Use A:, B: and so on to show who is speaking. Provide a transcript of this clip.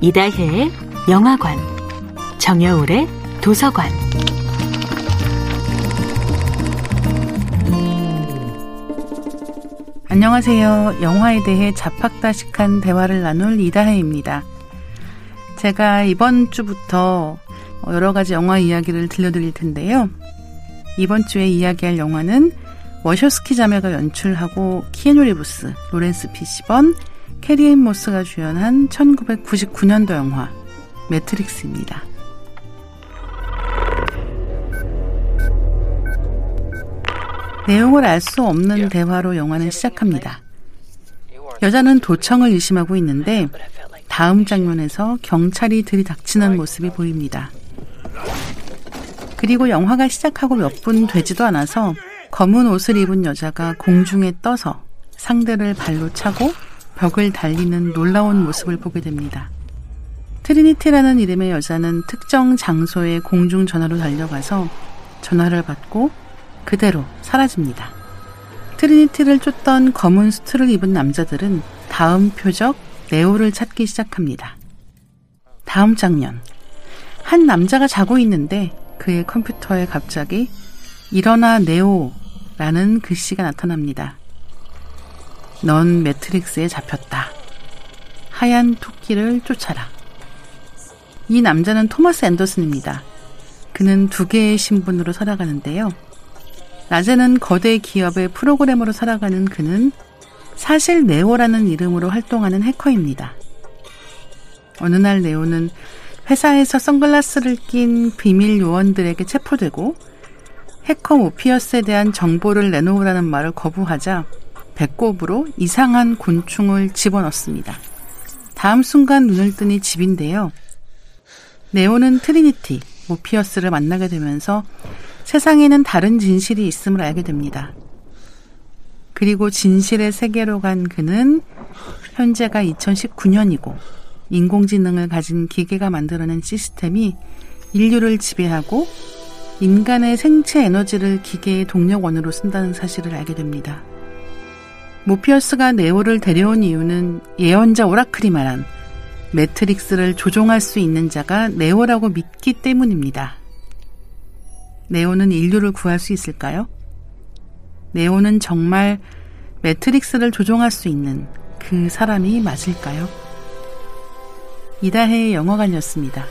A: 이다혜의 영화관, 정여울의 도서관.
B: 안녕하세요. 영화에 대해 잡학다식한 대화를 나눌 이다혜입니다. 제가 이번 주부터 여러 가지 영화 이야기를 들려드릴 텐데요. 이번 주에 이야기할 영화는 워쇼스키 자매가 연출하고 키에누 리브스, 로렌스 피시번, 캐리앤 모스가 주연한 1999년도 영화 매트릭스입니다. 내용을 알 수 없는 대화로 영화는 시작합니다. 여자는 도청을 의심하고 있는데 다음 장면에서 경찰이 들이닥치는 모습이 보입니다. 그리고 영화가 시작하고 몇 분 되지도 않아서 검은 옷을 입은 여자가 공중에 떠서 상대를 발로 차고 벽을 달리는 놀라운 모습을 보게 됩니다. 트리니티라는 이름의 여자는 특정 장소에 공중 전화로 달려가서 전화를 받고 그대로 사라집니다. 트리니티를 쫓던 검은 수트를 입은 남자들은 다음 표적 네오를 찾기 시작합니다. 다음 장면. 한 남자가 자고 있는데 그의 컴퓨터에 갑자기 일어나 네오라는 글씨가 나타납니다. 넌 매트릭스에 잡혔다. 하얀 토끼를 쫓아라. 이 남자는 토마스 앤더슨입니다. 그는 두 개의 신분으로 살아가는데요. 낮에는 거대 기업의 프로그래머로 살아가는 그는 사실 네오라는 이름으로 활동하는 해커입니다. 어느 날 네오는 회사에서 선글라스를 낀 비밀 요원들에게 체포되고 해커 모피어스에 대한 정보를 내놓으라는 말을 거부하자 배꼽으로 이상한 곤충을 집어넣습니다. 다음 순간 눈을 뜨니 집인데요. 네오는 트리니티, 모피어스를 만나게 되면서 세상에는 다른 진실이 있음을 알게 됩니다. 그리고 진실의 세계로 간 그는 현재가 2019년이고 인공지능을 가진 기계가 만들어낸 시스템이 인류를 지배하고 인간의 생체 에너지를 기계의 동력원으로 쓴다는 사실을 알게 됩니다. 모피어스가 네오를 데려온 이유는 예언자 오라클이 말한 매트릭스를 조종할 수 있는 자가 네오라고 믿기 때문입니다. 네오는 인류를 구할 수 있을까요? 네오는 정말 매트릭스를 조종할 수 있는 그 사람이 맞을까요? 이다혜의 영화관이었습니다.